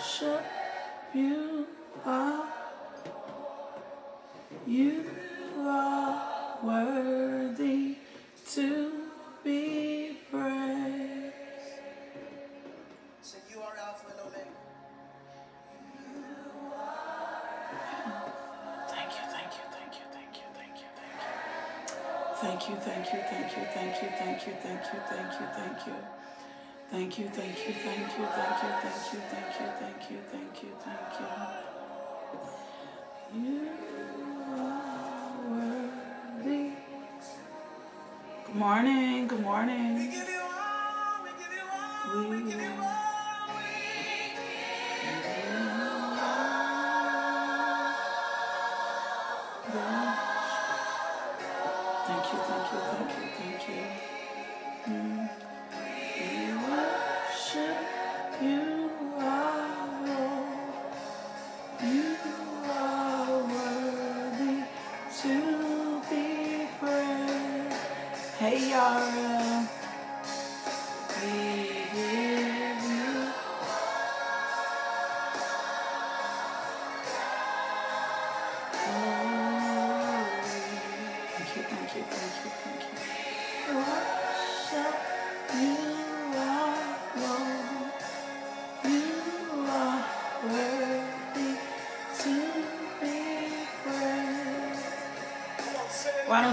Worship you are. You are worthy to be praised. So you are Alpha and Omega. Thank you, thank you, thank you, thank you, thank you, thank you. Thank you, thank you, thank you, thank you, thank you, thank you, thank you. Thank you, thank you, thank you, thank you, thank you, thank you, thank you, thank you, thank you. Thank you You are worthy. Good morning, good We morning. give you all, we give you all, we give you all.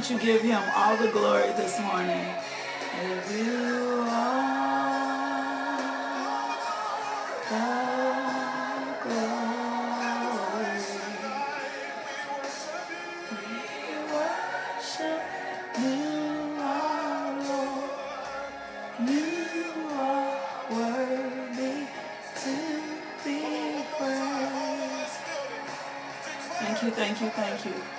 You give him all the glory this morning? Give you the glory. You, Lord. You are worthy to be praised. Thank you, thank you, thank you.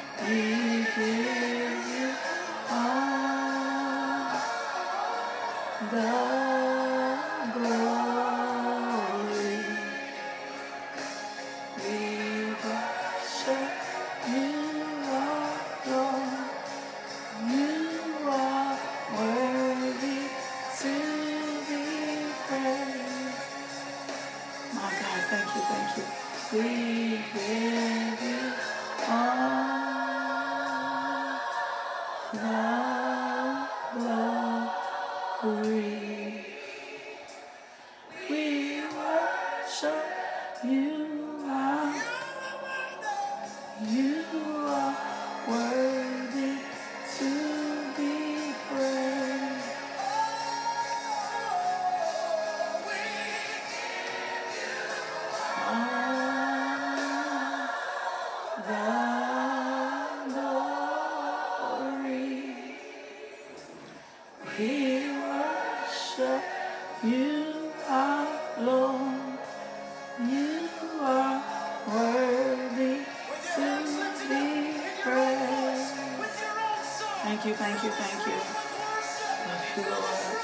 You, Lord.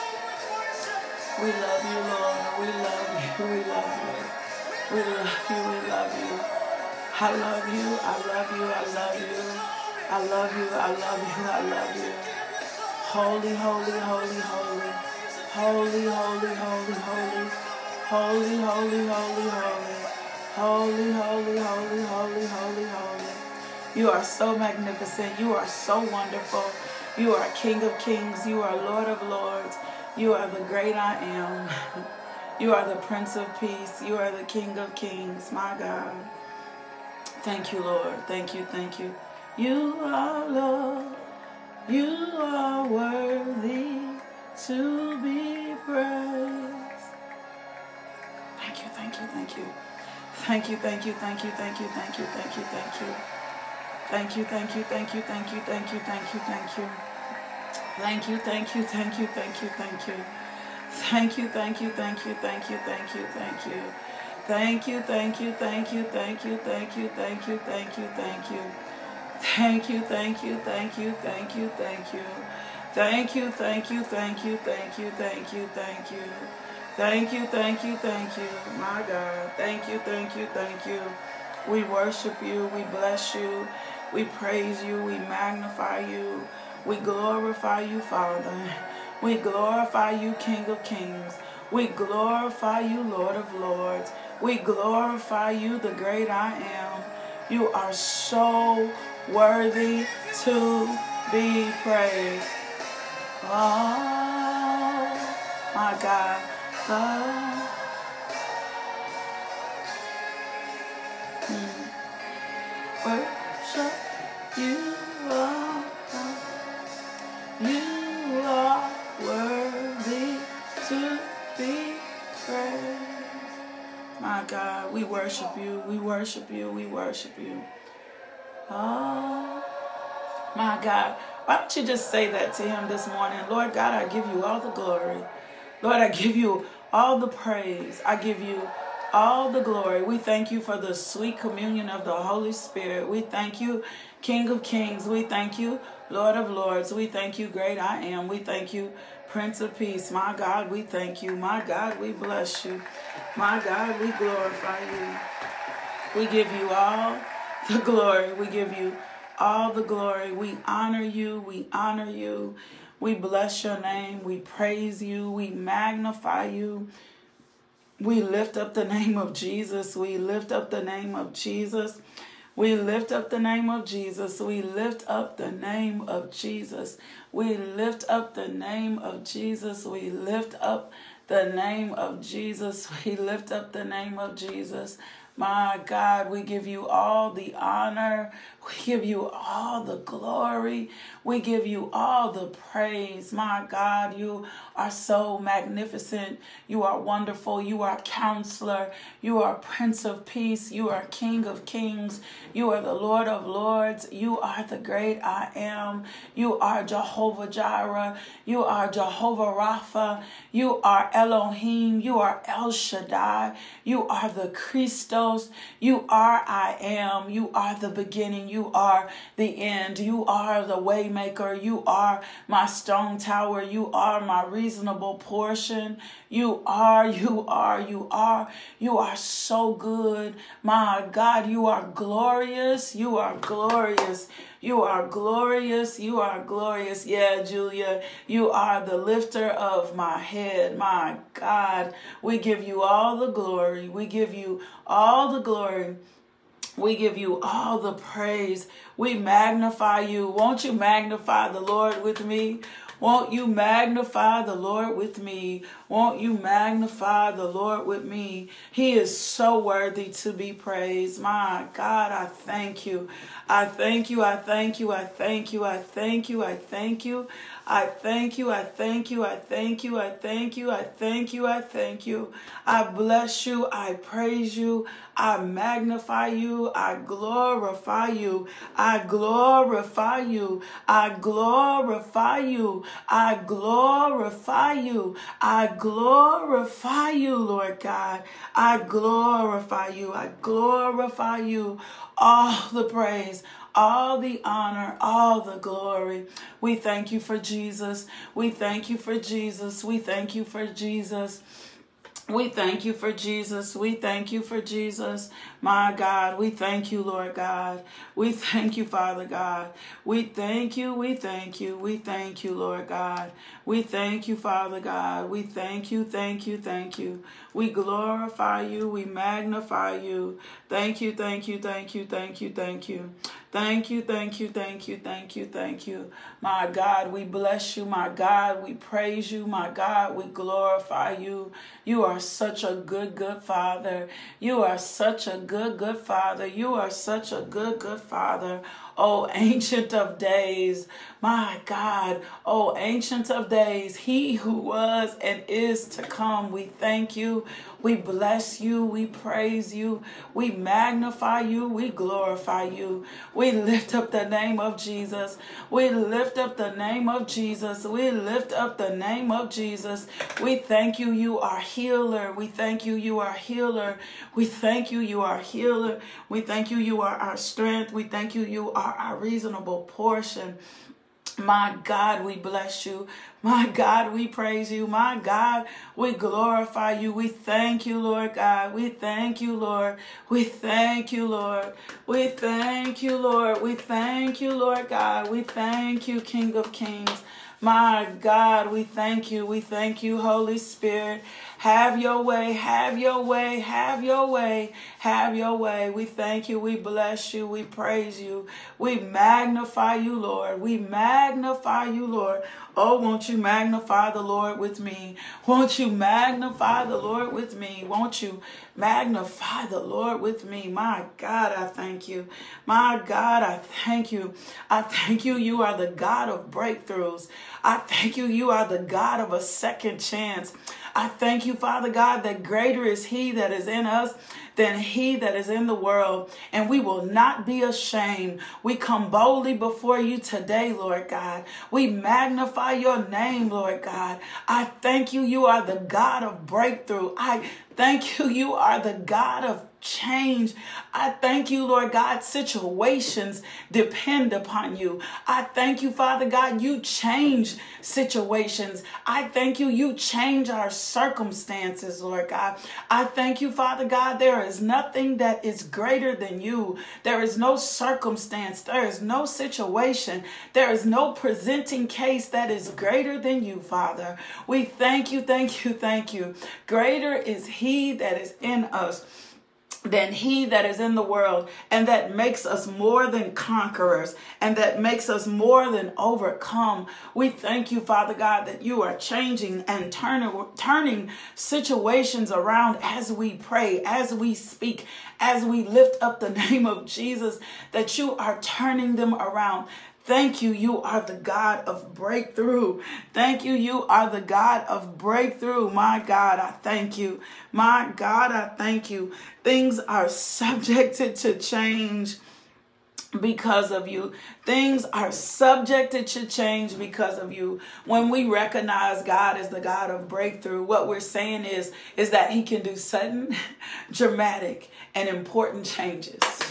We love you, Lord. We love you, we love you. We love you, we love you. I love you, I love you, I love you. I love you, I love you, I love you. Holy, holy, holy, holy. Holy, holy, holy, holy. Holy, holy, holy, holy. Holy, holy, holy, holy, holy, holy. You are so magnificent. You are so wonderful. You are King of kings. You are Lord of lords. You are the great I am. You are the Prince of Peace. You are the King of Kings, my God. Thank you, Lord. Thank you, thank you. You are Lord. You are worthy to be praised. Thank you, thank you, thank you. Thank you, thank you, thank you, thank you, thank you, thank you, thank you. Thank you, thank you, thank you, thank you, thank you, thank you, thank you. Thank you, thank you, thank you, thank you, thank you. Thank you, thank you, thank you, thank you, thank you, thank you. Thank you, thank you, thank you, thank you, thank you, thank you, thank you, thank you. Thank you, thank you, thank you, thank you, thank you. Thank you, thank you, thank you, thank you, thank you, thank you. Thank you, thank you, thank you, my God. Thank you, thank you, thank you. We worship you, we bless you, we praise you, we magnify you, we glorify you, Father. We glorify you, King of Kings. We glorify you, Lord of Lords. We glorify you, the great I am. You are so worthy to be praised. Oh, my God. Oh. Worship you, we worship you, we worship you. Oh, my God. Why don't you just say that to him this morning? Lord God, I give you all the glory. Lord, I give you all the praise. I give you all the glory. We thank you for the sweet communion of the Holy Spirit. We thank you, King of Kings. We thank you, Lord of Lords. We thank you, Great I Am. We thank you, Prince of Peace. My God, we thank you. My God, we bless you. My God, we glorify you. We give you all the glory. We give you all the glory. We honor you. We honor you. We bless your name. We praise you. We magnify you. We lift up the name of Jesus. We lift up the name of Jesus. We lift up the name of Jesus. We lift up the name of Jesus. We lift up the name of Jesus. We lift up the name of Jesus. We lift up the name of Jesus. My God, we give you all the honor. We give you all the glory. We give you all the praise. My God, you are so magnificent. You are wonderful. You are counselor. You are Prince of Peace. You are King of Kings. You are the Lord of Lords. You are the great I am. You are Jehovah Jireh. You are Jehovah Rapha. You are Elohim. You are El Shaddai. You are the Christos. You are I am. You are the beginning. You are the end. You are the waymaker. You are my stone tower. You are my reasonable portion. You are, you are, you are, you are so good. My God, you are glorious. You are glorious. You are glorious. You are glorious. Yeah, Julia, you are the lifter of my head. My God, we give you all the glory. We give you all the glory. We give you all the praise. We magnify you. Won't you magnify the Lord with me? Won't you magnify the Lord with me? Won't you magnify the Lord with me? He is so worthy to be praised. My God, I thank you. I thank you. I thank you. I thank you. I thank you. I thank you. I thank you. I thank you. I thank you. I thank you. I thank you. I thank you. I bless you. I praise you. I magnify you. I glorify you. I glorify you. I glorify you. I glorify you. I glorify you, Lord God. I glorify you. I glorify you. All the praise, all the honor, all the glory. We thank you for Jesus. We thank you for Jesus. We thank you for Jesus. We thank you for Jesus. We thank you for Jesus. My God, we thank you, Lord God. We thank you, Father God. We thank you. We thank you. We thank you, Lord God. We thank you, Father God. We thank you. Thank you. Thank you. We glorify you. We magnify you. Thank you. Thank you. Thank you. Thank you. Thank you. Thank you, thank you, thank you, thank you, thank you. My God, we bless you. My God, we praise you. My God, we glorify you. You are such a good, good Father. You are such a good, good Father. You are such a good, good Father. Oh, Ancient of Days, my God, oh, Ancient of Days, He who was and is to come, we thank you. We bless you. We praise you. We magnify you. We glorify you. We lift up the name of Jesus. We lift up the name of Jesus. We lift up the name of Jesus. We thank you. You are healer. We thank you. You are healer. We thank you. You are healer. We thank you. You are our strength. We thank you. You are our reasonable portion. My God, we bless you. My God, we praise you. My God, we glorify you. We thank you, Lord God. We thank you, Lord. We thank you, Lord. We thank you, Lord. We thank you, Lord God. We thank you, King of Kings. My God, we thank you. We thank you, Holy Spirit. Have your way, have your way, have your way, have your way. We thank you, we bless you, we praise you, we magnify you, Lord. We magnify you, Lord. Oh, won't you magnify the Lord with me? Won't you magnify the Lord with me? Won't you magnify the Lord with me? My God, I thank you. My God, I thank you. I thank you. You are the God of breakthroughs. I thank you. You are the God of a second chance. I thank you, Father God, that greater is He that is in us than he that is in the world, and we will not be ashamed. We come boldly before you today, Lord God. We magnify your name, Lord God. I thank you. You are the God of breakthrough. I thank you. You are the God of change. I thank you, Lord God, situations depend upon you. I thank you, Father God, you change situations. I thank you, you change our circumstances, Lord God. I thank you, Father God, there is nothing that is greater than you. There is no circumstance, there is no situation, there is no presenting case that is greater than you, Father. We thank you, thank you, thank you. Greater is He that is in us than he that is in the world, and that makes us more than conquerors, and that makes us more than overcome. We thank you, Father God, that you are changing and turning, turning situations around as we pray, as we speak, as we lift up the name of Jesus, that you are turning them around. Thank you. You are the God of breakthrough. Thank you. You are the God of breakthrough. My God, I thank you. My God, I thank you. Things are subjected to change because of you. Things are subjected to change because of you. When we recognize God as the God of breakthrough, what we're saying is is that he can do sudden, dramatic, and important changes.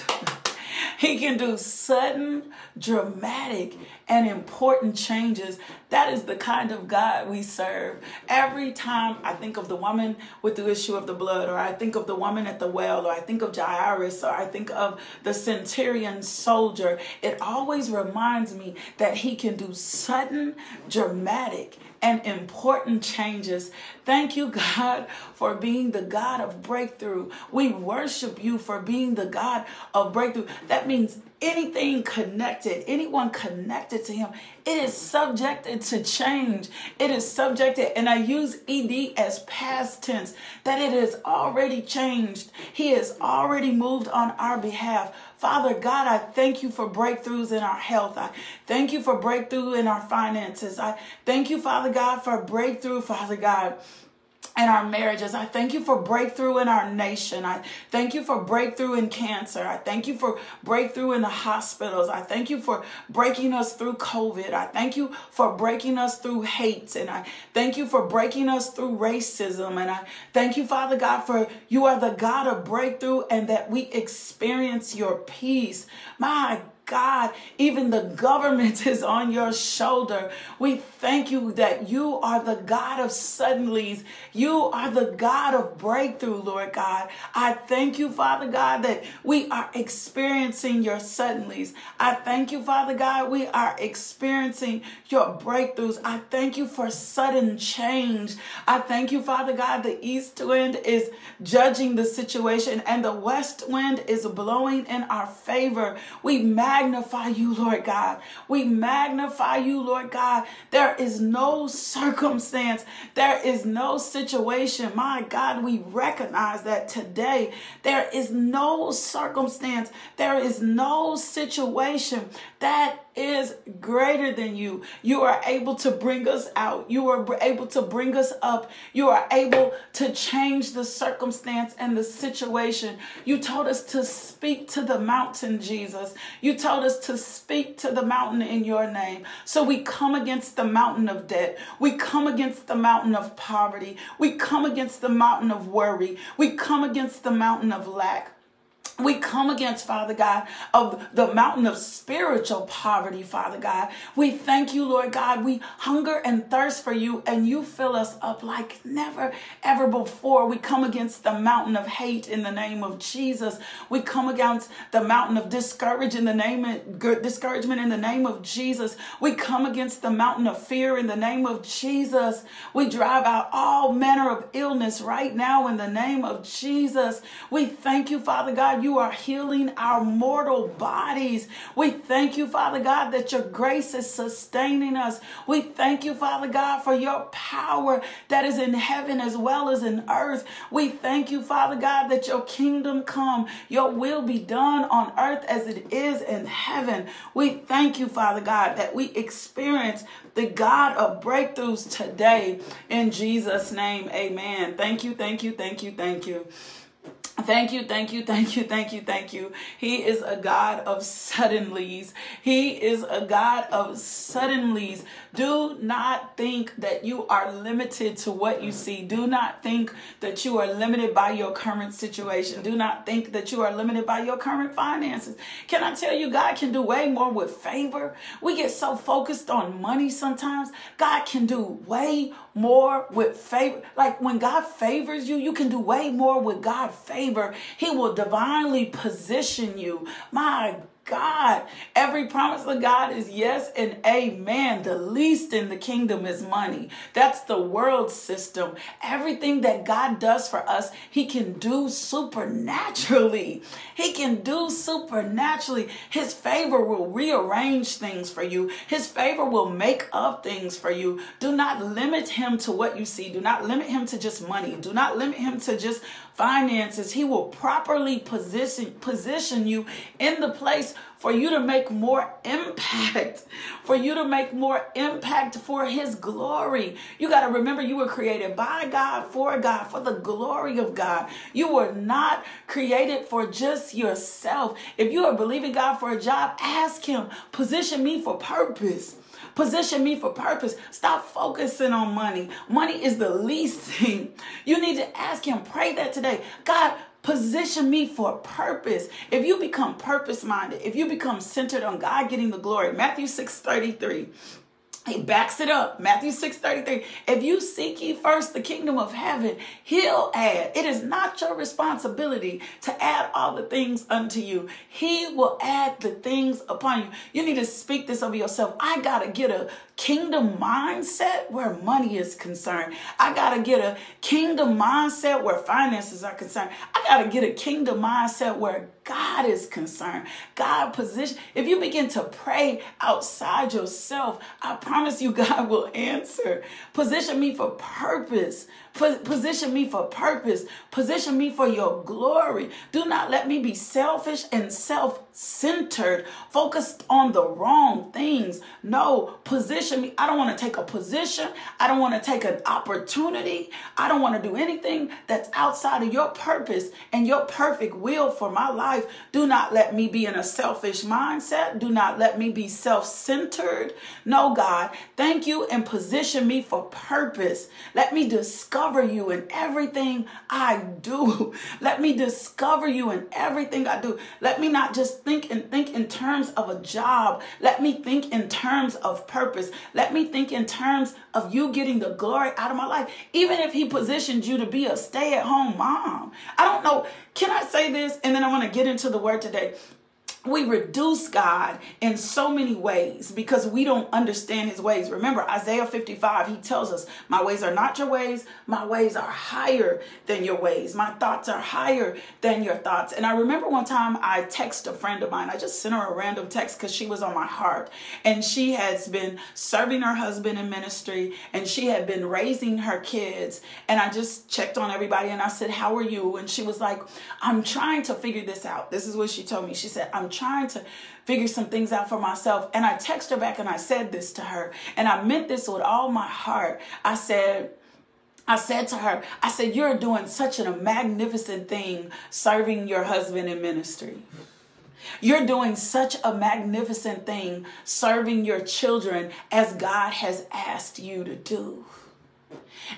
He can do sudden, dramatic, and important changes. That is the kind of God we serve. Every time I think of the woman with the issue of the blood, or I think of the woman at the well, or I think of Jairus, or I think of the centurion soldier, it always reminds me that he can do sudden, dramatic, and important changes. Thank you, God, for being the God of breakthrough. We worship you for being the God of breakthrough. That means anything connected, anyone connected to him, it is subjected to change. It is subjected, and I use ED as past tense, that it has already changed. He has already moved on our behalf. Father God, I thank you for breakthroughs in our health. I thank you for breakthrough in our finances. I thank you, Father God, for breakthrough, Father God and our marriages. I thank you for breakthrough in our nation. I thank you for breakthrough in cancer. I thank you for breakthrough in the hospitals. I thank you for breaking us through COVID. I thank you for breaking us through hate. And I thank you for breaking us through racism. And I thank you, Father God, for you are the God of breakthrough and that we experience your peace. My God, even the government is on your shoulder. We thank you that you are the God of suddenlies. You are the God of breakthrough, Lord God. I thank you, Father God, that we are experiencing your suddenlies. I thank you, Father God, we are experiencing your breakthroughs. I thank you for sudden change. I thank you, Father God, the east wind is judging the situation and the west wind is blowing in our favor. We you, Lord God. We magnify you, Lord God. There is no circumstance, there is no situation. My God, we recognize that today there is no circumstance, there is no situation that is greater than you. You are able to bring us out. You are able to bring us up. You are able to change the circumstance and the situation. You told us to speak to the mountain, Jesus. You told us to speak to the mountain in your name. So we come against the mountain of debt. We come against the mountain of poverty. We come against the mountain of worry. We come against the mountain of lack we come against, Father God, of the mountain of spiritual poverty, Father God. We thank you, Lord God. We hunger and thirst for you, and you fill us up like never, ever before. We come against the mountain of hate in the name of Jesus. We come against the mountain of discourage in the name of, discouragement in the name of Jesus. We come against the mountain of fear in the name of Jesus. We drive out all manner of illness right now in the name of Jesus. We thank you, Father God you are healing our mortal bodies. We thank you, Father God, that your grace is sustaining us. We thank you, Father God, for your power that is in heaven as well as in earth. We thank you, Father God, that your kingdom come, your will be done on earth as it is in heaven. We thank you, Father God, that we experience the God of breakthroughs today. In Jesus' name, amen. Thank you, thank you, thank you, thank you. Thank you, thank you, thank you, thank you, thank you. He is a God of suddenlies. He is a God of suddenlies. Do not think that you are limited to what you see. Do not think that you are limited by your current situation. Do not think that you are limited by your current finances. Can I tell you, God can do way more with favor? We get so focused on money sometimes. God can do way more with favor. Like when God favors you, you can do way more with God favor. He will divinely position you. My God. Every promise of God is yes and amen. The least in the kingdom is money. That's the world system. Everything that God does for us, He can do supernaturally. He can do supernaturally. His favor will rearrange things for you, His favor will make up things for you. Do not limit Him to what you see. Do not limit Him to just money. Do not limit Him to just finances. He will properly position, position you in the place for you to make more impact, for you to make more impact for His glory. You got to remember you were created by God, for God, for the glory of God. You were not created for just yourself. If you are believing God for a job, ask Him, position me for purpose. Position me for purpose. Stop focusing on money. Money is the least thing. You need to ask Him, pray that today. God, Position me for purpose. If you become purpose minded, if you become centered on God getting the glory, Matthew 6 33. He backs it up. Matthew 6 33. If you seek ye first the kingdom of heaven, he'll add. It is not your responsibility to add all the things unto you. He will add the things upon you. You need to speak this over yourself. I got to get a kingdom mindset where money is concerned. I got to get a kingdom mindset where finances are concerned. I got to get a kingdom mindset where God is concerned. God position. If you begin to pray outside yourself, I promise you God will answer. Position me for purpose. Position me for purpose. Position me for your glory. Do not let me be selfish and self centered, focused on the wrong things. No, position me. I don't want to take a position. I don't want to take an opportunity. I don't want to do anything that's outside of your purpose and your perfect will for my life. Do not let me be in a selfish mindset. Do not let me be self centered. No, God, thank you and position me for purpose. Let me discover you in everything I do. Let me discover you in everything I do. Let me not just think and think in terms of a job. Let me think in terms of purpose. Let me think in terms of you getting the glory out of my life. Even if he positioned you to be a stay at home mom. I don't know. Can I say this? And then I want to get into the word today we reduce God in so many ways because we don't understand his ways. Remember, Isaiah 55, he tells us, My ways are not your ways, my ways are higher than your ways. My thoughts are higher than your thoughts. And I remember one time I text a friend of mine, I just sent her a random text because she was on my heart. And she has been serving her husband in ministry and she had been raising her kids. And I just checked on everybody and I said, How are you? And she was like, I'm trying to figure this out. This is what she told me. She said, I'm trying to figure some things out for myself. And I text her back and I said this to her. And I meant this with all my heart. I said, I said to her, I said, You're doing such a magnificent thing serving your husband in ministry. You're doing such a magnificent thing serving your children as God has asked you to do.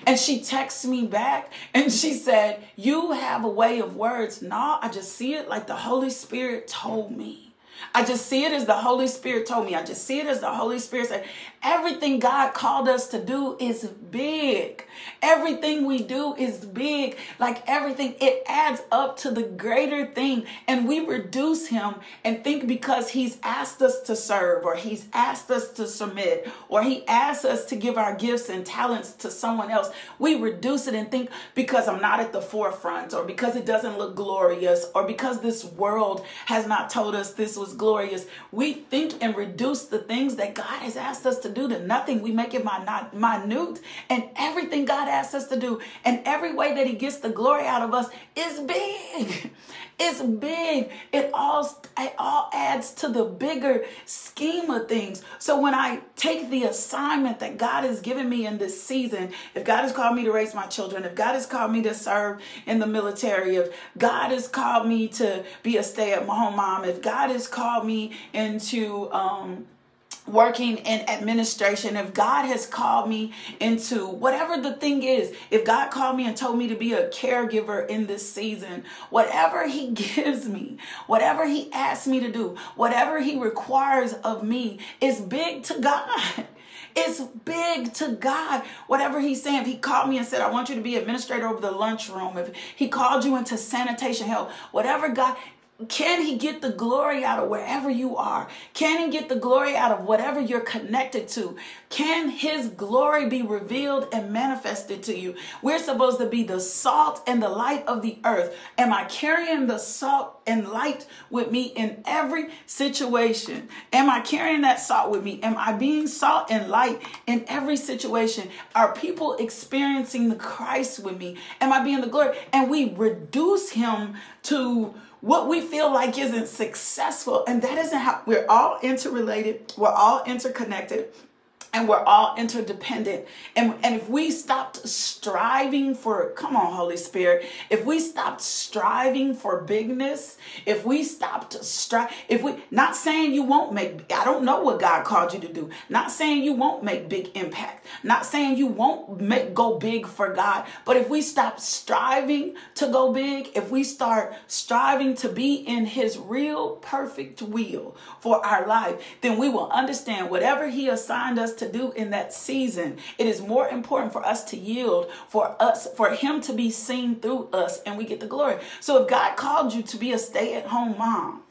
And she texts me back and she said, You have a way of words. No, I just see it like the Holy Spirit told me. I just see it as the Holy Spirit told me. I just see it as the Holy Spirit said, everything God called us to do is big. Everything we do is big. Like everything, it adds up to the greater thing. And we reduce him and think because he's asked us to serve or he's asked us to submit or he asks us to give our gifts and talents to someone else, we reduce it and think because I'm not at the forefront or because it doesn't look glorious or because this world has not told us this was glorious. We think and reduce the things that God has asked us to do to nothing. We make it minute and everything God asks us to do and every way that he gets the glory out of us is big. It's big. It all it all adds to the bigger scheme of things. So when I take the assignment that God has given me in this season, if God has called me to raise my children, if God has called me to serve in the military, if God has called me to be a stay-at-home mom, if God has called me into um working in administration, if God has called me into whatever the thing is, if God called me and told me to be a caregiver in this season, whatever He gives me, whatever He asks me to do, whatever He requires of me is big to God. It's big to God. Whatever He's saying, if He called me and said, I want you to be administrator over the lunchroom, if He called you into sanitation help, whatever God, can he get the glory out of wherever you are? Can he get the glory out of whatever you're connected to? Can his glory be revealed and manifested to you? We're supposed to be the salt and the light of the earth. Am I carrying the salt and light with me in every situation? Am I carrying that salt with me? Am I being salt and light in every situation? Are people experiencing the Christ with me? Am I being the glory? And we reduce him to what we feel like isn't successful. And that isn't how we're all interrelated, we're all interconnected and we're all interdependent. And, and if we stopped striving for, come on, Holy Spirit, if we stopped striving for bigness, if we stopped strive, if we, not saying you won't make, I don't know what God called you to do, not saying you won't make big impact, not saying you won't make, go big for God, but if we stop striving to go big, if we start striving to be in His real perfect will for our life, then we will understand whatever He assigned us to to do in that season. It is more important for us to yield, for us, for Him to be seen through us, and we get the glory. So if God called you to be a stay at home mom,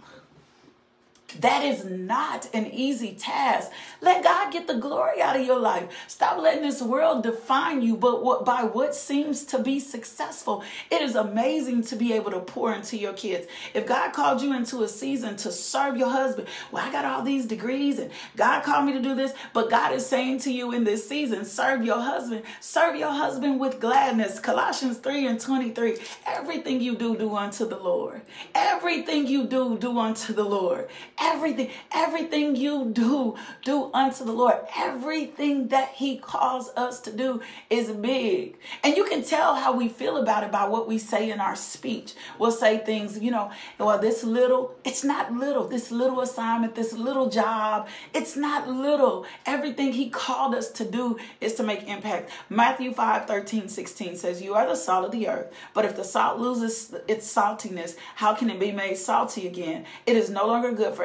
that is not an easy task. Let God get the glory out of your life. Stop letting this world define you but what by what seems to be successful. It is amazing to be able to pour into your kids. If God called you into a season to serve your husband, well, I got all these degrees and God called me to do this, but God is saying to you in this season, serve your husband. Serve your husband with gladness. Colossians 3 and 23. Everything you do, do unto the Lord. Everything you do, do unto the Lord everything everything you do, do unto the Lord. Everything that He calls us to do is big. And you can tell how we feel about it by what we say in our speech. We'll say things, you know, well, this little, it's not little. This little assignment, this little job, it's not little. Everything He called us to do is to make impact. Matthew 5 13, 16 says, You are the salt of the earth, but if the salt loses its saltiness, how can it be made salty again? It is no longer good for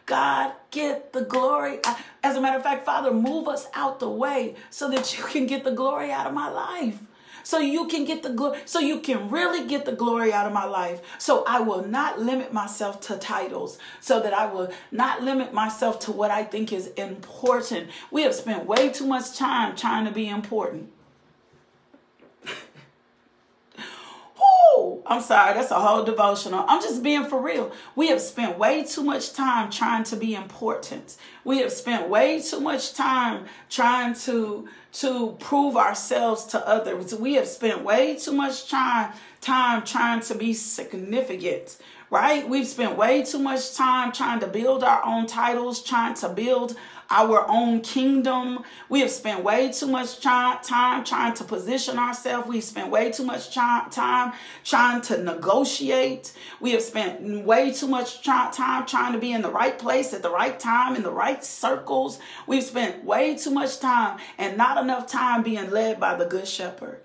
God, get the glory. As a matter of fact, Father, move us out the way so that you can get the glory out of my life. So you can get the glory, so you can really get the glory out of my life. So I will not limit myself to titles, so that I will not limit myself to what I think is important. We have spent way too much time trying to be important. I'm sorry, that's a whole devotional. I'm just being for real. We have spent way too much time trying to be important. We have spent way too much time trying to to prove ourselves to others. We have spent way too much time time trying to be significant right? We've spent way too much time trying to build our own titles, trying to build our own kingdom. We have spent way too much time trying to position ourselves. We've spent way too much time trying to negotiate. We have spent way too much time trying to be in the right place at the right time in the right circles. We've spent way too much time and not enough time being led by the good shepherd.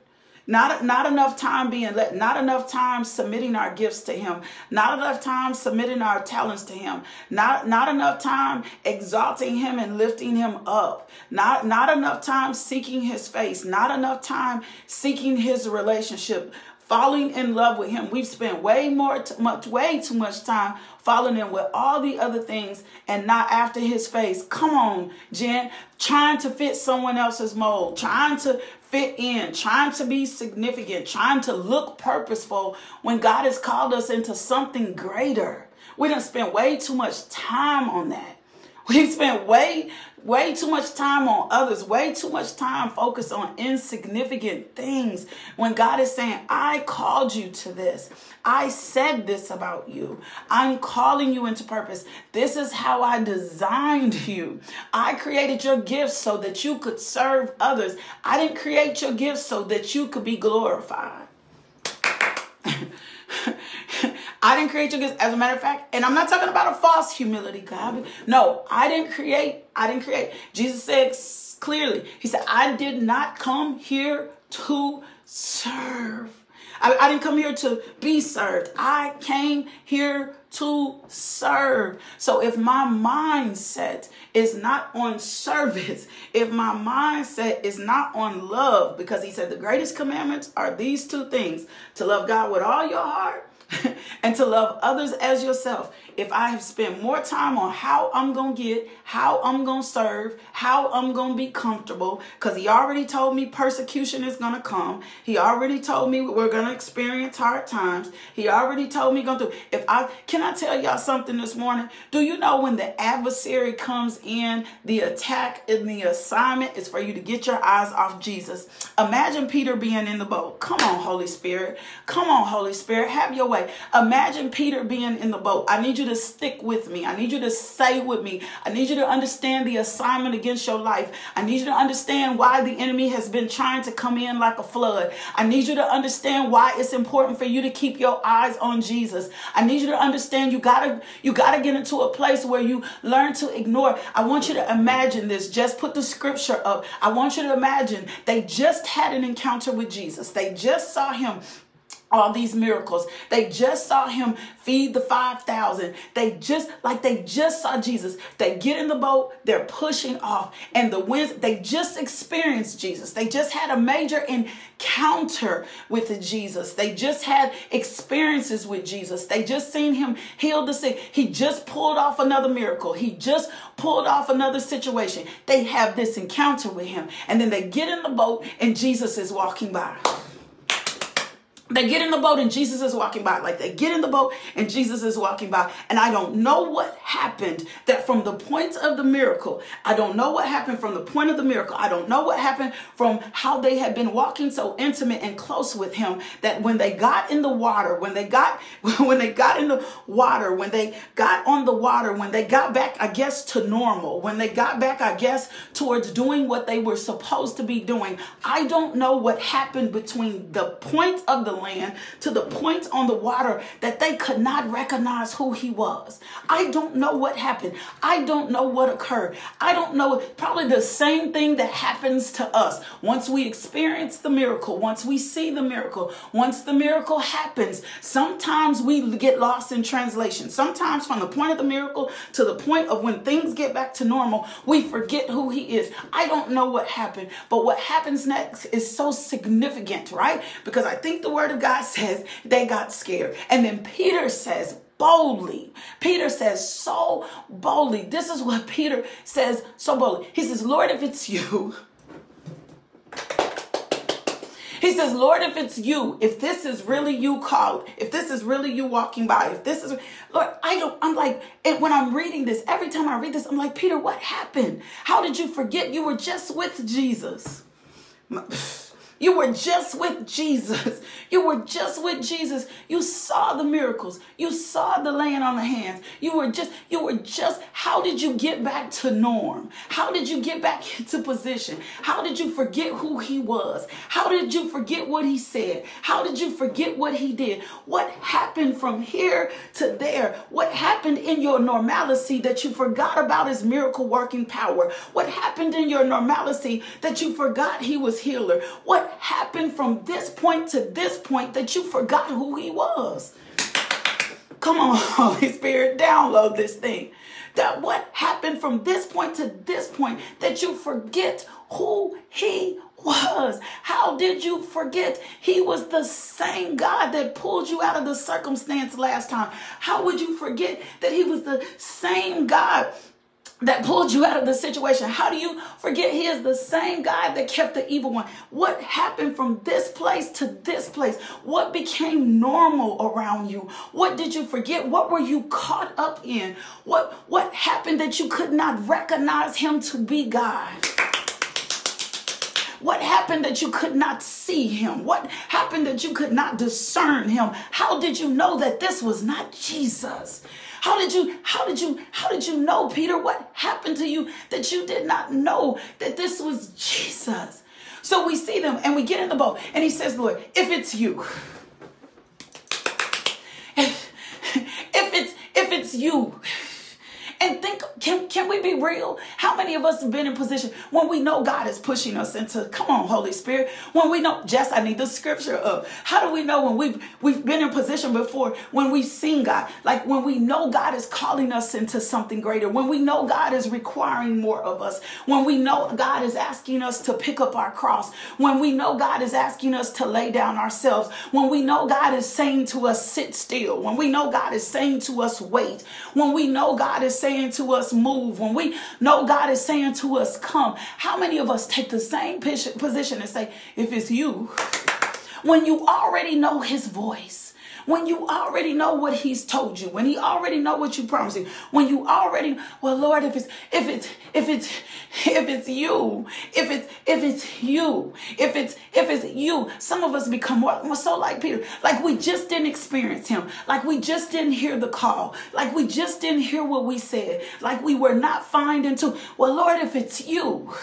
Not, not enough time being let, not enough time submitting our gifts to him, not enough time submitting our talents to him, not, not enough time exalting him and lifting him up, not, not enough time seeking his face, not enough time seeking his relationship, falling in love with him. We've spent way more, t- much, way too much time falling in with all the other things and not after his face. Come on, Jen, trying to fit someone else's mold, trying to fit in, trying to be significant, trying to look purposeful when God has called us into something greater. We don't spend way too much time on that. We've spent way, way too much time on others, way too much time focused on insignificant things when God is saying, I called you to this. I said this about you. I'm calling you into purpose. This is how I designed you. I created your gifts so that you could serve others. I didn't create your gifts so that you could be glorified. I didn't create gifts. As a matter of fact, and I'm not talking about a false humility, God. No, I didn't create. I didn't create. Jesus said clearly, He said, I did not come here to serve. I, I didn't come here to be served. I came here to serve. So if my mindset is not on service, if my mindset is not on love, because he said the greatest commandments are these two things to love God with all your heart and to love others as yourself. If I have spent more time on how I'm going to get, how I'm going to serve, how I'm going to be comfortable, because he already told me persecution is going to come. He already told me we're going to experience hard times. He already told me going to. If I can I tell y'all something this morning? Do you know when the adversary comes in, the attack and the assignment is for you to get your eyes off Jesus? Imagine Peter being in the boat. Come on, Holy Spirit. Come on, Holy Spirit. Have your way. Imagine Peter being in the boat. I need you to stick with me. I need you to stay with me. I need you to understand the assignment against your life. I need you to understand why the enemy has been trying to come in like a flood. I need you to understand why it's important for you to keep your eyes on Jesus. I need you to understand you gotta you gotta get into a place where you learn to ignore. I want you to imagine this. Just put the scripture up. I want you to imagine they just had an encounter with Jesus. They just saw him all these miracles. They just saw him feed the 5,000. They just, like they just saw Jesus. They get in the boat, they're pushing off, and the winds, they just experienced Jesus. They just had a major encounter with Jesus. They just had experiences with Jesus. They just seen him heal the sick. He just pulled off another miracle. He just pulled off another situation. They have this encounter with him, and then they get in the boat, and Jesus is walking by. They get in the boat and Jesus is walking by. Like they get in the boat and Jesus is walking by. And I don't know what happened that from the point of the miracle, I don't know what happened from the point of the miracle. I don't know what happened from how they had been walking so intimate and close with him that when they got in the water, when they got when they got in the water, when they got on the water, when they got back, I guess, to normal, when they got back, I guess, towards doing what they were supposed to be doing. I don't know what happened between the point of the land to the point on the water that they could not recognize who he was. I don't know what happened. I don't know what occurred. I don't know. Probably the same thing that happens to us once we experience the miracle, once we see the miracle, once the miracle happens. Sometimes we get lost in translation. Sometimes from the point of the miracle to the point of when things get back to normal, we forget who he is. I don't know what happened, but what happens next is so significant, right? Because I think the word of God says they got scared. And then Peter says, boldly. Peter says so boldly. This is what Peter says so boldly. He says, Lord, if it's you, he says, Lord, if it's you, if this is really you called, if this is really you walking by, if this is, Lord, I don't, I'm like, and when I'm reading this, every time I read this, I'm like, Peter, what happened? How did you forget you were just with Jesus? You were just with Jesus. You were just with Jesus. You saw the miracles. You saw the laying on the hands. You were just, you were just, how did you get back to norm? How did you get back into position? How did you forget who he was? How did you forget what he said? How did you forget what he did? What happened from here to there? What happened in your normalcy that you forgot about his miracle working power? What happened in your normalcy that you forgot he was healer? What happened from this point to this point that you forgot who he was? Come on, Holy Spirit, download this thing. That what happened from this point to this point that you forget who he was. How did you forget? He was the same God that pulled you out of the circumstance last time. How would you forget that he was the same God that pulled you out of the situation. How do you forget he is the same God that kept the evil one? What happened from this place to this place? What became normal around you? What did you forget? What were you caught up in? What what happened that you could not recognize him to be God? What happened that you could not see him? What happened that you could not discern him? How did you know that this was not Jesus? How did you, how did you, how did you know, Peter? What happened to you that you did not know that this was Jesus? So we see them and we get in the boat and he says, Lord, if it's you, if, if it's, if it's you, and think, can, can we be real? How many of us have been in position when we know God is pushing us into, come on, Holy Spirit, when we know, Jess, I need the scripture of, how do we know when we've, we've been in position before, when we've seen God, like when we know God is calling us into something greater, when we know God is requiring more of us, when we know God is asking us to pick up our cross, when we know God is asking us to lay down ourselves, when we know God is saying to us, sit still, when we know God is saying to us, wait, when we know God is saying, saying to us, move, when we know God is saying to us, come, how many of us take the same position and say, if it's you, when you already know his voice? When you already know what he's told you, when he already know what you promised him, when you already, well, Lord, if it's, if it's, if it's, if it's you, if it's, if it's you, if it's, if it's you, some of us become more, so like Peter, like we just didn't experience him, like we just didn't hear the call, like we just didn't hear what we said, like we were not finding to, well, Lord, if it's you,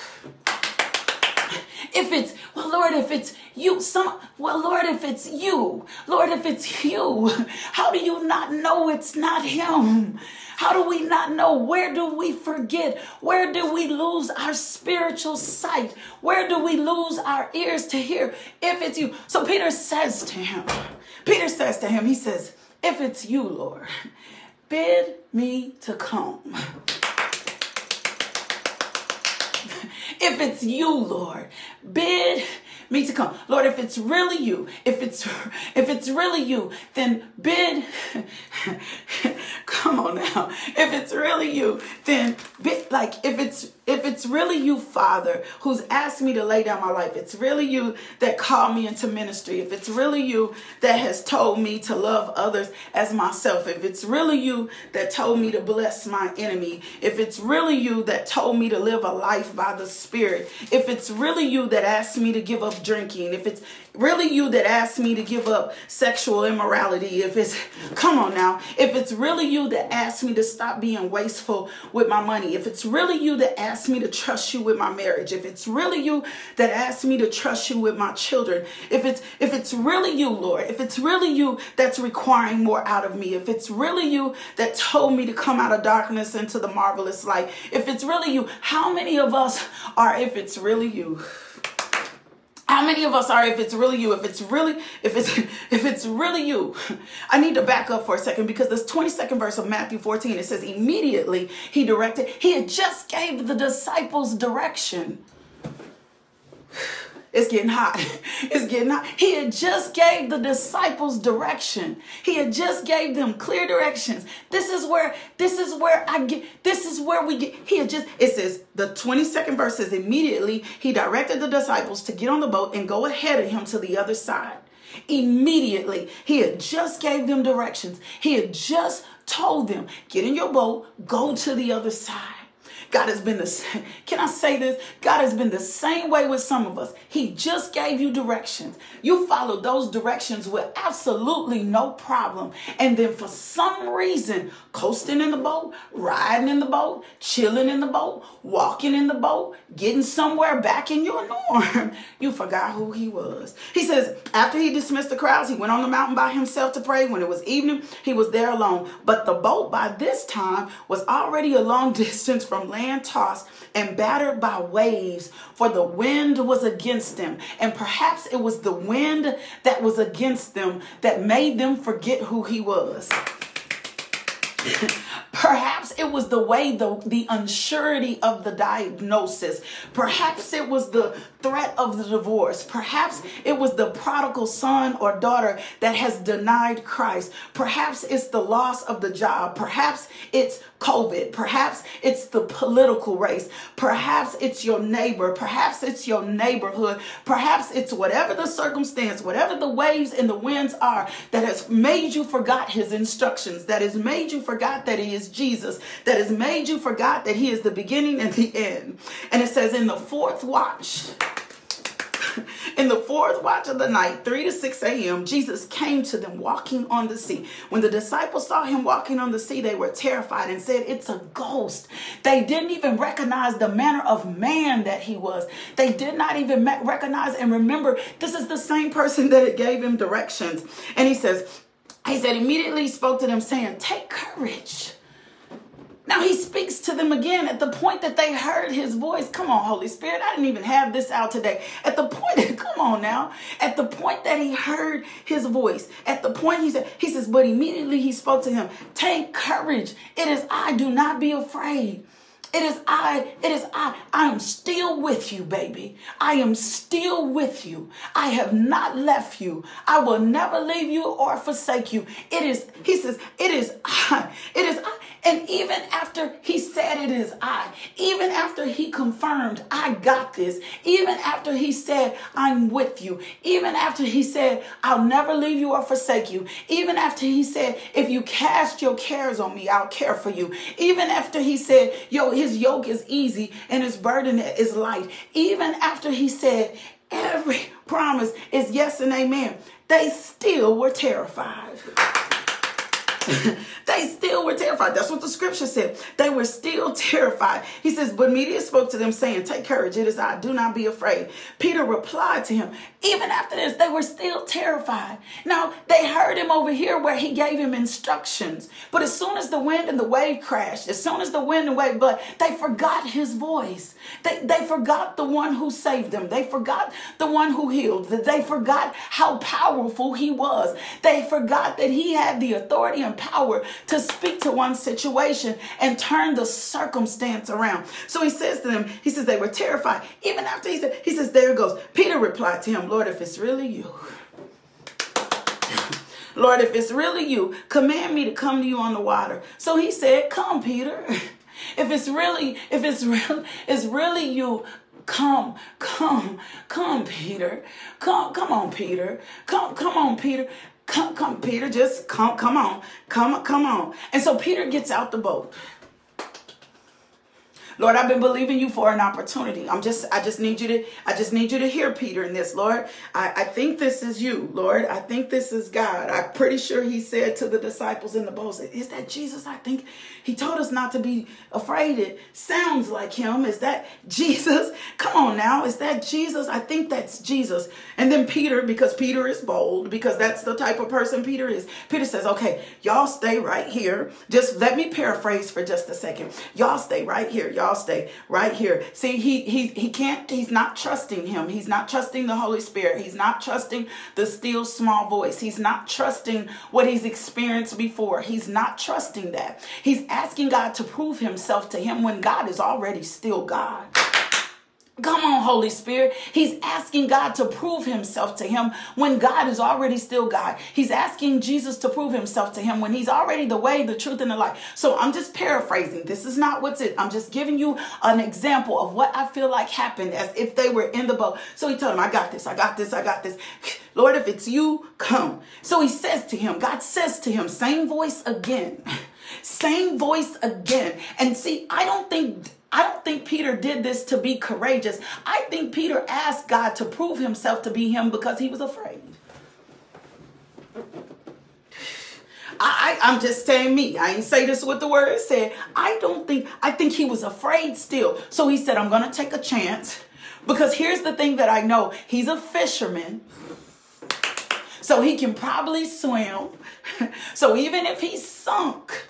If it's, well, Lord, if it's you, some, well, Lord, if it's you, Lord, if it's you, how do you not know it's not him? How do we not know? Where do we forget? Where do we lose our spiritual sight? Where do we lose our ears to hear if it's you? So Peter says to him, Peter says to him, he says, if it's you, Lord, bid me to come. If it's you, Lord, bid me to come. Lord, if it's really you, if it's if it's really you, then bid come on now. If it's really you, then bid like if it's if it's really you, Father, who's asked me to lay down my life, it's really you that called me into ministry, if it's really you that has told me to love others as myself, if it's really you that told me to bless my enemy, if it's really you that told me to live a life by the Spirit, if it's really you that asked me to give up drinking, if it's really you that asked me to give up sexual immorality, if it's, come on now, if it's really you that asked me to stop being wasteful with my money, if it's really you that asked me to trust you with my marriage, if it's really you that asked me to trust you with my children, if it's, if it's really you, Lord, if it's really you that's requiring more out of me, if it's really you that told me to come out of darkness into the marvelous light, if it's really you, how many of us are, if it's really you? How many of us are if it's really you? If it's really, if it's if it's really you, I need to back up for a second because this 22nd verse of Matthew 14, it says, immediately he directed, he had just gave the disciples direction it's getting hot. It's getting hot. He had just gave the disciples direction. He had just gave them clear directions. This is where this is where I get this is where we get he had just it says the 22nd verse says immediately he directed the disciples to get on the boat and go ahead of him to the other side. Immediately, he had just gave them directions. He had just told them, get in your boat, go to the other side. God has been the same. Can I say this? God has been the same way with some of us. He just gave you directions. You followed those directions with absolutely no problem. And then for some reason, coasting in the boat, riding in the boat, chilling in the boat, walking in the boat, getting somewhere back in your norm, you forgot who he was. He says, after he dismissed the crowds, he went on the mountain by himself to pray. When it was evening, he was there alone. But the boat by this time was already a long distance from land land tossed and battered by waves, for the wind was against them. And perhaps it was the wind that was against them that made them forget who he was. Perhaps it was the way the, the unsurety of the diagnosis. Perhaps it was the threat of the divorce. Perhaps it was the prodigal son or daughter that has denied Christ. Perhaps it's the loss of the job. Perhaps it's COVID. Perhaps it's the political race. Perhaps it's your neighbor. Perhaps it's your neighborhood. Perhaps it's whatever the circumstance, whatever the waves and the winds are that has made you forgot his instructions, that has made you forgot that he is Jesus, that has made you forgot that he is the beginning and the end. And it says in the fourth watch, in the fourth watch of the night, 3 to 6 a.m., Jesus came to them walking on the sea. When the disciples saw him walking on the sea, they were terrified and said, It's a ghost. They didn't even recognize the manner of man that he was. They did not even recognize and remember this is the same person that it gave him directions. And he says, He said, immediately spoke to them, saying, Take courage. Now he speaks to them again at the point that they heard his voice. Come on, Holy Spirit. I didn't even have this out today. At the point, come on now. At the point that he heard his voice, at the point he said, he says, but immediately he spoke to him, take courage. It is I. Do not be afraid. It is I. It is I. I am still with you, baby. I am still with you. I have not left you. I will never leave you or forsake you. It is, he says, it is I. It is I. And even after he said it is I, even after he confirmed, I got this, even after he said, I'm with you, even after he said, I'll never leave you or forsake you, even after he said, if you cast your cares on me, I'll care for you, even after he said, yo, his yoke is easy and his burden is light, even after he said, every promise is yes and amen, they still were terrified. they still were terrified. That's what the scripture said. They were still terrified. He says, But media spoke to them, saying, Take courage, it is I. Do not be afraid. Peter replied to him, Even after this, they were still terrified. Now, they heard him over here where he gave him instructions. But as soon as the wind and the wave crashed, as soon as the wind and wave, but they forgot his voice. They, they forgot the one who saved them. They forgot the one who healed. They forgot how powerful he was. They forgot that he had the authority and power to speak to one situation and turn the circumstance around. So he says to them, he says they were terrified. Even after he said, he says, there it goes. Peter replied to him, Lord, if it's really you, Lord, if it's really you, command me to come to you on the water. So he said, Come, Peter. If it's really, if it's real, it's really you, come, come, come, Peter. Come, come on, Peter. Come, come on, Peter. Come, come, Peter. Just come, come on. Come, come on. And so Peter gets out the boat. Lord, I've been believing you for an opportunity. I'm just, I just need you to, I just need you to hear Peter in this, Lord. I, I think this is you, Lord. I think this is God. I'm pretty sure he said to the disciples in the boat, is that Jesus? I think he told us not to be afraid. It sounds like him. Is that Jesus? Come on now. Is that Jesus? I think that's Jesus. And then Peter, because Peter is bold, because that's the type of person Peter is, Peter says, okay, y'all stay right here. Just let me paraphrase for just a second. Y'all stay right here. Y'all y'all stay right here. See, he he he can't, he's not trusting him. He's not trusting the Holy Spirit. He's not trusting the still small voice. He's not trusting what he's experienced before. He's not trusting that. He's asking God to prove himself to him when God is already still God. Come on, Holy Spirit. He's asking God to prove himself to him when God is already still God. He's asking Jesus to prove himself to him when he's already the way, the truth, and the life. So I'm just paraphrasing. This is not what's it. I'm just giving you an example of what I feel like happened as if they were in the boat. So he told him, I got this, I got this, I got this. Lord, if it's you, come. So he says to him, God says to him, same voice again. Same voice again. And see, I don't think I don't think Peter did this to be courageous. I think Peter asked God to prove himself to be him because he was afraid. I, I, am just saying me. I ain't say this what the word said. I don't think, I think he was afraid still. So he said, I'm going to take a chance because here's the thing that I know. He's a fisherman. So he can probably swim. So even if he's sunk,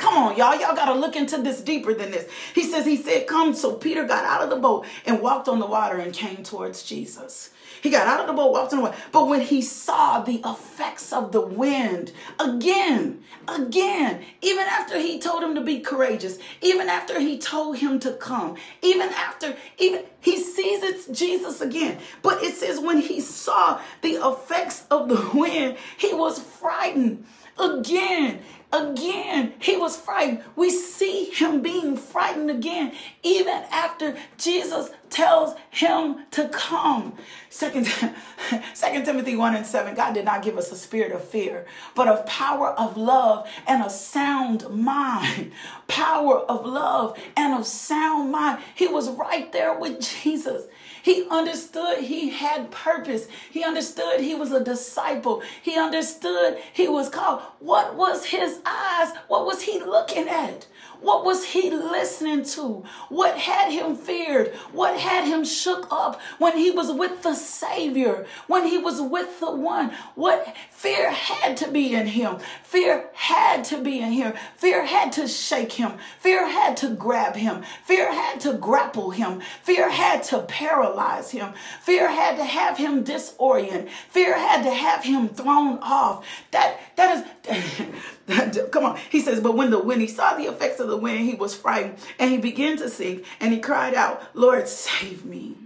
Come on, y'all. Y'all got to look into this deeper than this. He says, He said, Come. So Peter got out of the boat and walked on the water and came towards Jesus. He got out of the boat, walked on the water. But when he saw the effects of the wind, again, again, even after he told him to be courageous, even after he told him to come, even after, even he sees it's Jesus again. But it says when he saw the effects of the wind, he was frightened again. Again, he was frightened. We see him being frightened again, even after Jesus tells him to come. Second, Second Timothy 1 and 7 God did not give us a spirit of fear, but of power of love and a sound mind. Power of love and of sound mind. He was right there with Jesus. He understood he had purpose. He understood he was a disciple. He understood he was called. What was his eyes? What was he looking at? What was he listening to? What had him feared? What had him shook up when he was with the Savior? When he was with the one? What fear had to be in him? Fear had to be in here. Fear had to shake him. Fear had to grab him. Fear had to grapple him. Fear had to paralyze him. Fear had to have him disorient. Fear had to have him thrown off. That that is Come on. He says, but when the when he saw the effects of the wind, he was frightened and he began to sink and he cried out, Lord, save me.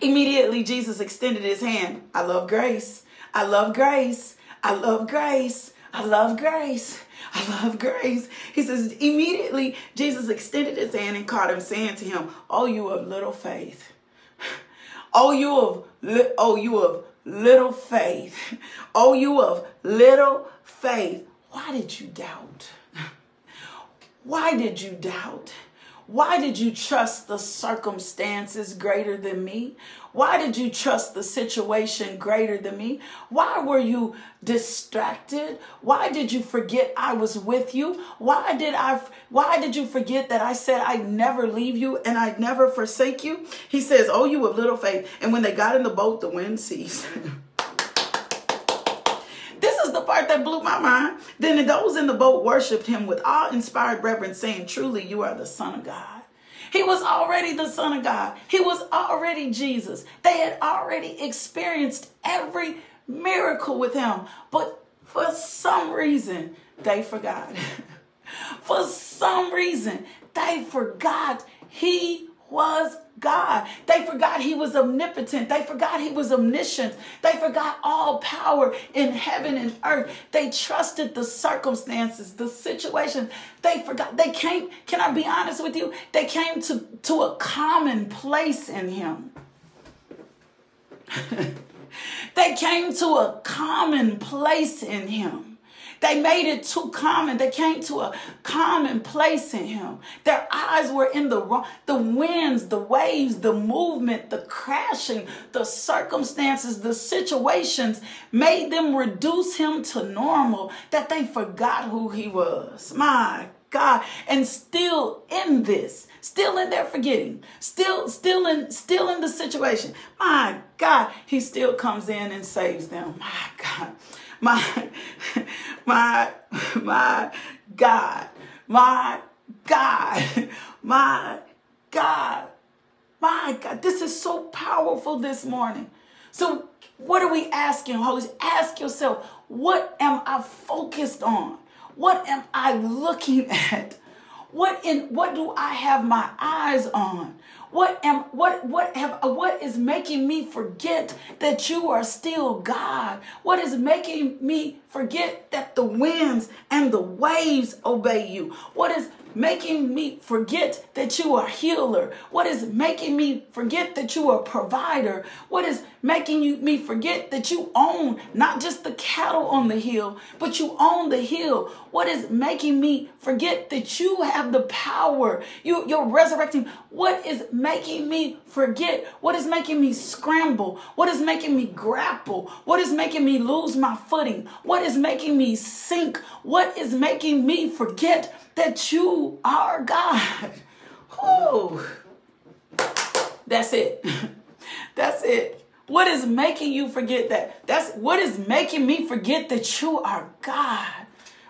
Immediately, Jesus extended his hand. I love grace. I love grace. I love grace. I love grace. I love grace. He says, immediately, Jesus extended his hand and caught him, saying to him, Oh, you of little faith. Oh, you of, oh, you of little faith. Oh, you of little faith. Why did you doubt? Why did you doubt? Why did you trust the circumstances greater than me? Why did you trust the situation greater than me? Why were you distracted? Why did you forget I was with you? Why did I why did you forget that I said I'd never leave you and I'd never forsake you? He says, "Oh, you of little faith." And when they got in the boat, the wind ceased. Part that blew my mind. Then those in the boat worshiped him with awe inspired reverence, saying, Truly, you are the Son of God. He was already the Son of God. He was already Jesus. They had already experienced every miracle with him. But for some reason, they forgot. for some reason, they forgot he was God. They forgot he was omnipotent. They forgot he was omniscient. They forgot all power in heaven and earth. They trusted the circumstances, the situation. They forgot. They came, can I be honest with you? They came to, to a common place in him. they came to a common place in him. They made it too common. They came to a common place in him. Their eyes were in the wrong, the winds, the waves, the movement, the crashing, the circumstances, the situations made them reduce him to normal that they forgot who he was. My God. And still in this, still in their forgetting, still, still in, still in the situation. My God, he still comes in and saves them. My God my, my, my God, my God, my God, my God. This is so powerful this morning. So, what are we asking, Holy? Ask yourself, what am I focused on? What am I looking at? What in what do I have my eyes on? What am what what have uh, what is making me forget that you are still God? What is making me forget that the winds and the waves obey you? What is making me forget that you are healer? What is making me forget that you are provider? What is making you me forget that you own not just the cattle on the hill, but you own the hill? What is making me forget that you have the power? You you're resurrecting. What is making me forget? What is making me scramble? What is making me grapple? What is making me lose my footing? What is making me sink? What is making me forget that you are God. Whew. That's it. That's it. What is making you forget that? That's what is making me forget that you are God.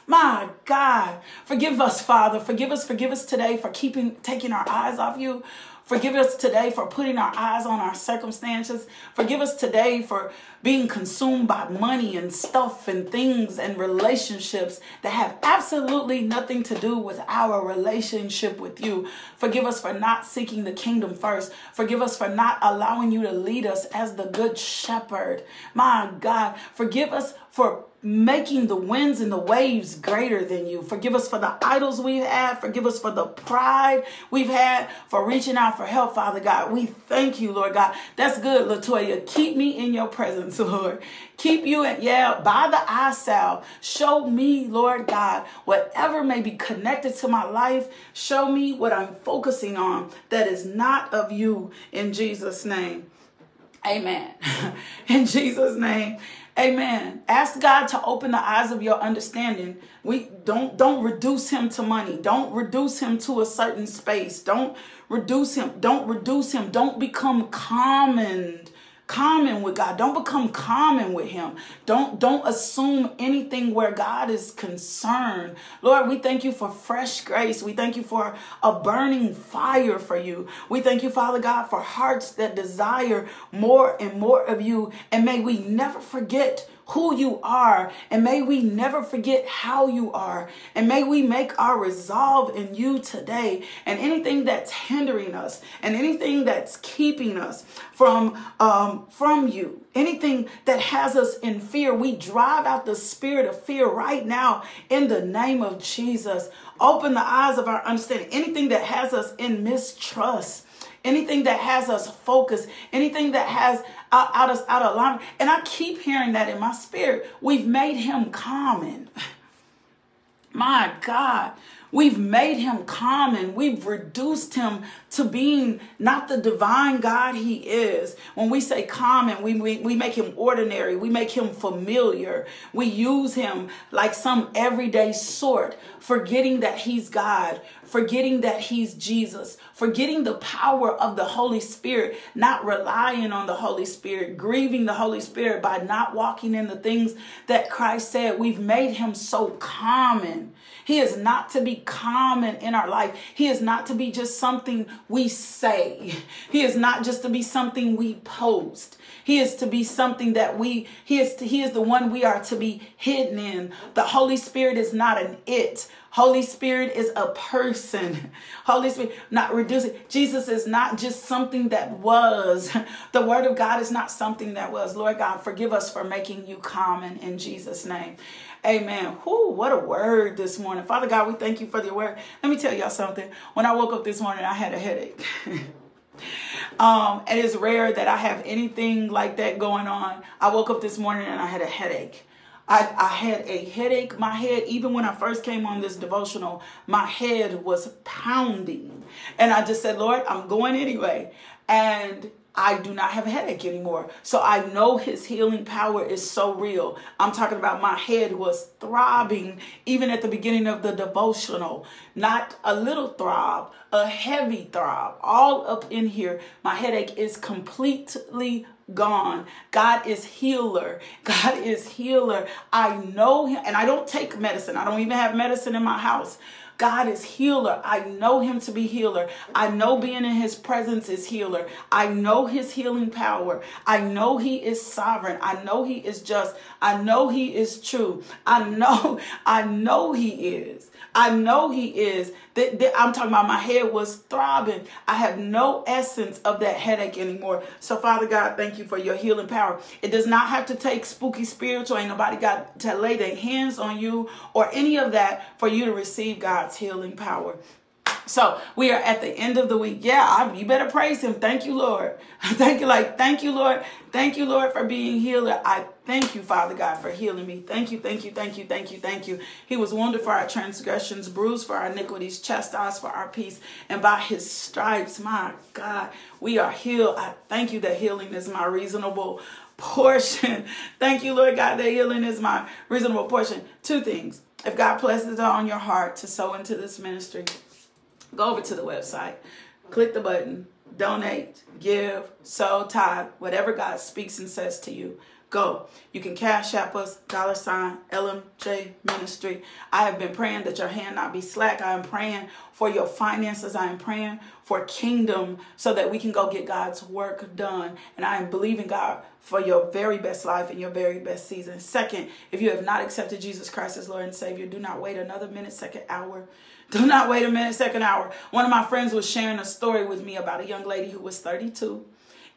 My God, forgive us, Father. Forgive us, forgive us today for keeping taking our eyes off you, Forgive us today for putting our eyes on our circumstances. Forgive us today for being consumed by money and stuff and things and relationships that have absolutely nothing to do with our relationship with you. Forgive us for not seeking the kingdom first. Forgive us for not allowing you to lead us as the good shepherd. My God, forgive us for making the winds and the waves greater than you. Forgive us for the idols we've had. Forgive us for the pride we've had for reaching out for help, Father God. We thank you, Lord God. That's good, Latoya. Keep me in your presence, Lord. Keep you in, yeah, by the eye salve. Show me, Lord God, whatever may be connected to my life. Show me what I'm focusing on that is not of you in Jesus' name. Amen. in Jesus' name. Amen. Ask God to open the eyes of your understanding. We don't don't reduce him to money. Don't reduce him to a certain space. Don't reduce him. Don't reduce him. Don't become common common with God. Don't become common with him. Don't don't assume anything where God is concerned. Lord, we thank you for fresh grace. We thank you for a burning fire for you. We thank you, Father God, for hearts that desire more and more of you. And may we never forget who you are. And may we never forget how you are. And may we make our resolve in you today. And anything that's hindering us and anything that's keeping us from, um, from you, anything that has us in fear, we drive out the spirit of fear right now in the name of Jesus. Open the eyes of our understanding. Anything that has us in mistrust anything that has us focused, anything that has out, out, of, out of alignment. And I keep hearing that in my spirit. We've made him common. My God, We've made him common. We've reduced him to being not the divine God he is. When we say common, we, we, we make him ordinary. We make him familiar. We use him like some everyday sort, forgetting that he's God, forgetting that he's Jesus, forgetting the power of the Holy Spirit, not relying on the Holy Spirit, grieving the Holy Spirit by not walking in the things that Christ said. We've made him so common. He is not to be common in our life. He is not to be just something we say. He is not just to be something we post. He is to be something that we he is to, he is the one we are to be hidden in. The Holy Spirit is not an it. Holy Spirit is a person. Holy Spirit, not reducing. Jesus is not just something that was. The word of God is not something that was. Lord God, forgive us for making you common in Jesus' name. Amen. Whoo, what a word this morning. Father God, we thank you for the word. Let me tell y'all something. When I woke up this morning, I had a headache. um, and it's rare that I have anything like that going on. I woke up this morning and I had a headache. I, I had a headache. My head, even when I first came on this devotional, my head was pounding. And I just said, Lord, I'm going anyway. And I do not have a headache anymore. So I know his healing power is so real. I'm talking about my head was throbbing even at the beginning of the devotional. Not a little throb, a heavy throb. All up in here. My headache is completely gone. God is healer. God is healer. I know him and I don't take medicine. I don't even have medicine in my house. God is healer. I know him to be healer. I know being in his presence is healer. I know his healing power. I know he is sovereign. I know he is just. I know he is true. I know, I know he is. I know he is. That, that I'm talking about my head was throbbing. I have no essence of that headache anymore. So, Father God, thank you for your healing power. It does not have to take spooky spiritual. Ain't nobody got to lay their hands on you or any of that for you to receive God's healing power. So we are at the end of the week. Yeah, I, you better praise him. Thank you, Lord. thank you, like, thank you, Lord. Thank you, Lord, for being healer. I thank you, Father God, for healing me. Thank you, thank you, thank you, thank you, thank you. He was wounded for our transgressions, bruised for our iniquities, chastised for our peace, and by his stripes, my God, we are healed. I thank you that healing is my reasonable portion. thank you, Lord God, that healing is my reasonable portion. Two things. If God places it on your heart to sow into this ministry, go over to the website, click the button, donate, give, sow, tithe, whatever God speaks and says to you. Go. You can cash app us, dollar sign, LMJ Ministry. I have been praying that your hand not be slack. I am praying for your finances. I am praying for kingdom so that we can go get God's work done. And I am believing God for your very best life and your very best season. Second, if you have not accepted Jesus Christ as Lord and Savior, do not wait another minute, second, hour. Do not wait a minute, second hour. One of my friends was sharing a story with me about a young lady who was 32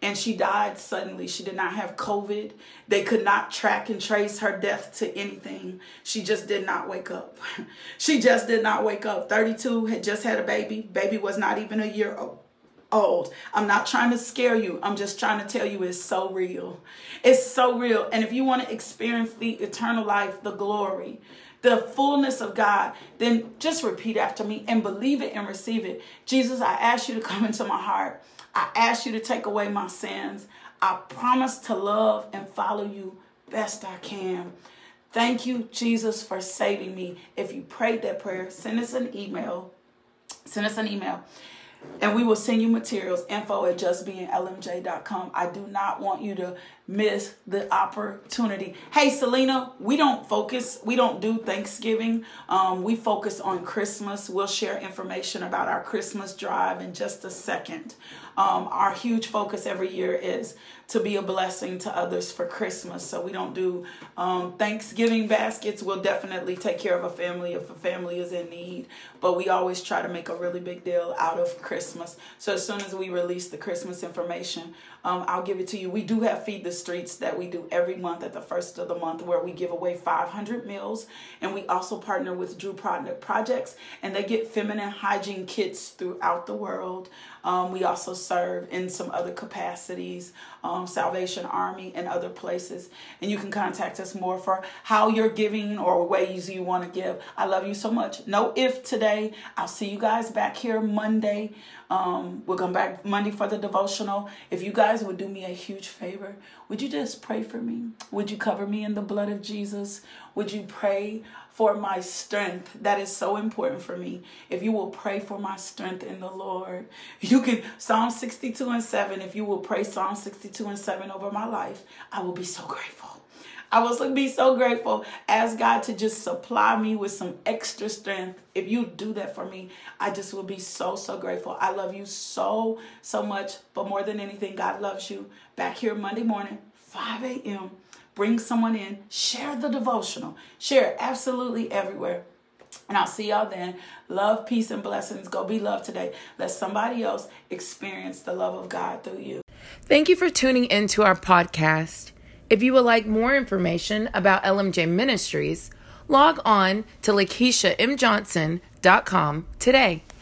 and she died suddenly. She did not have COVID. They could not track and trace her death to anything. She just did not wake up. she just did not wake up. 32 had just had a baby. Baby was not even a year old. Old. I'm not trying to scare you. I'm just trying to tell you it's so real. It's so real. And if you want to experience the eternal life, the glory, the fullness of God, then just repeat after me and believe it and receive it. Jesus, I ask you to come into my heart. I ask you to take away my sins. I promise to love and follow you best I can. Thank you, Jesus, for saving me. If you prayed that prayer, send us an email. Send us an email and we will send you materials info at justbeinglmj.com i do not want you to miss the opportunity hey selena we don't focus we don't do thanksgiving um, we focus on christmas we'll share information about our christmas drive in just a second um, our huge focus every year is to be a blessing to others for Christmas. So we don't do um, Thanksgiving baskets. We'll definitely take care of a family if a family is in need, but we always try to make a really big deal out of Christmas. So as soon as we release the Christmas information, um, I'll give it to you. We do have Feed the streets that we do every month at the first of the month, where we give away 500 meals. And we also partner with Drew Project Projects, and they get feminine hygiene kits throughout the world. Um, we also serve in some other capacities, um, Salvation Army and other places. And you can contact us more for how you're giving or ways you want to give. I love you so much. No if today. I'll see you guys back here Monday. Um, we'll come back Monday for the devotional. If you guys would do me a huge favor, would you just pray for me? Would you cover me in the blood of Jesus? Would you pray for my strength. That is so important for me. If you will pray for my strength in the Lord, you can, Psalm 62 and 7, if you will pray Psalm 62 and 7 over my life, I will be so grateful. I will be so grateful. Ask God to just supply me with some extra strength. If you do that for me, I just will be so, so grateful. I love you so, so much. But more than anything, God loves you. Back here Monday morning, 5 a.m bring someone in, share the devotional, share it absolutely everywhere. And I'll see y'all then. Love, peace, and blessings. Go be loved today. Let somebody else experience the love of God through you. Thank you for tuning into our podcast. If you would like more information about LMJ Ministries, log on to LakeishaMJohnson.com today.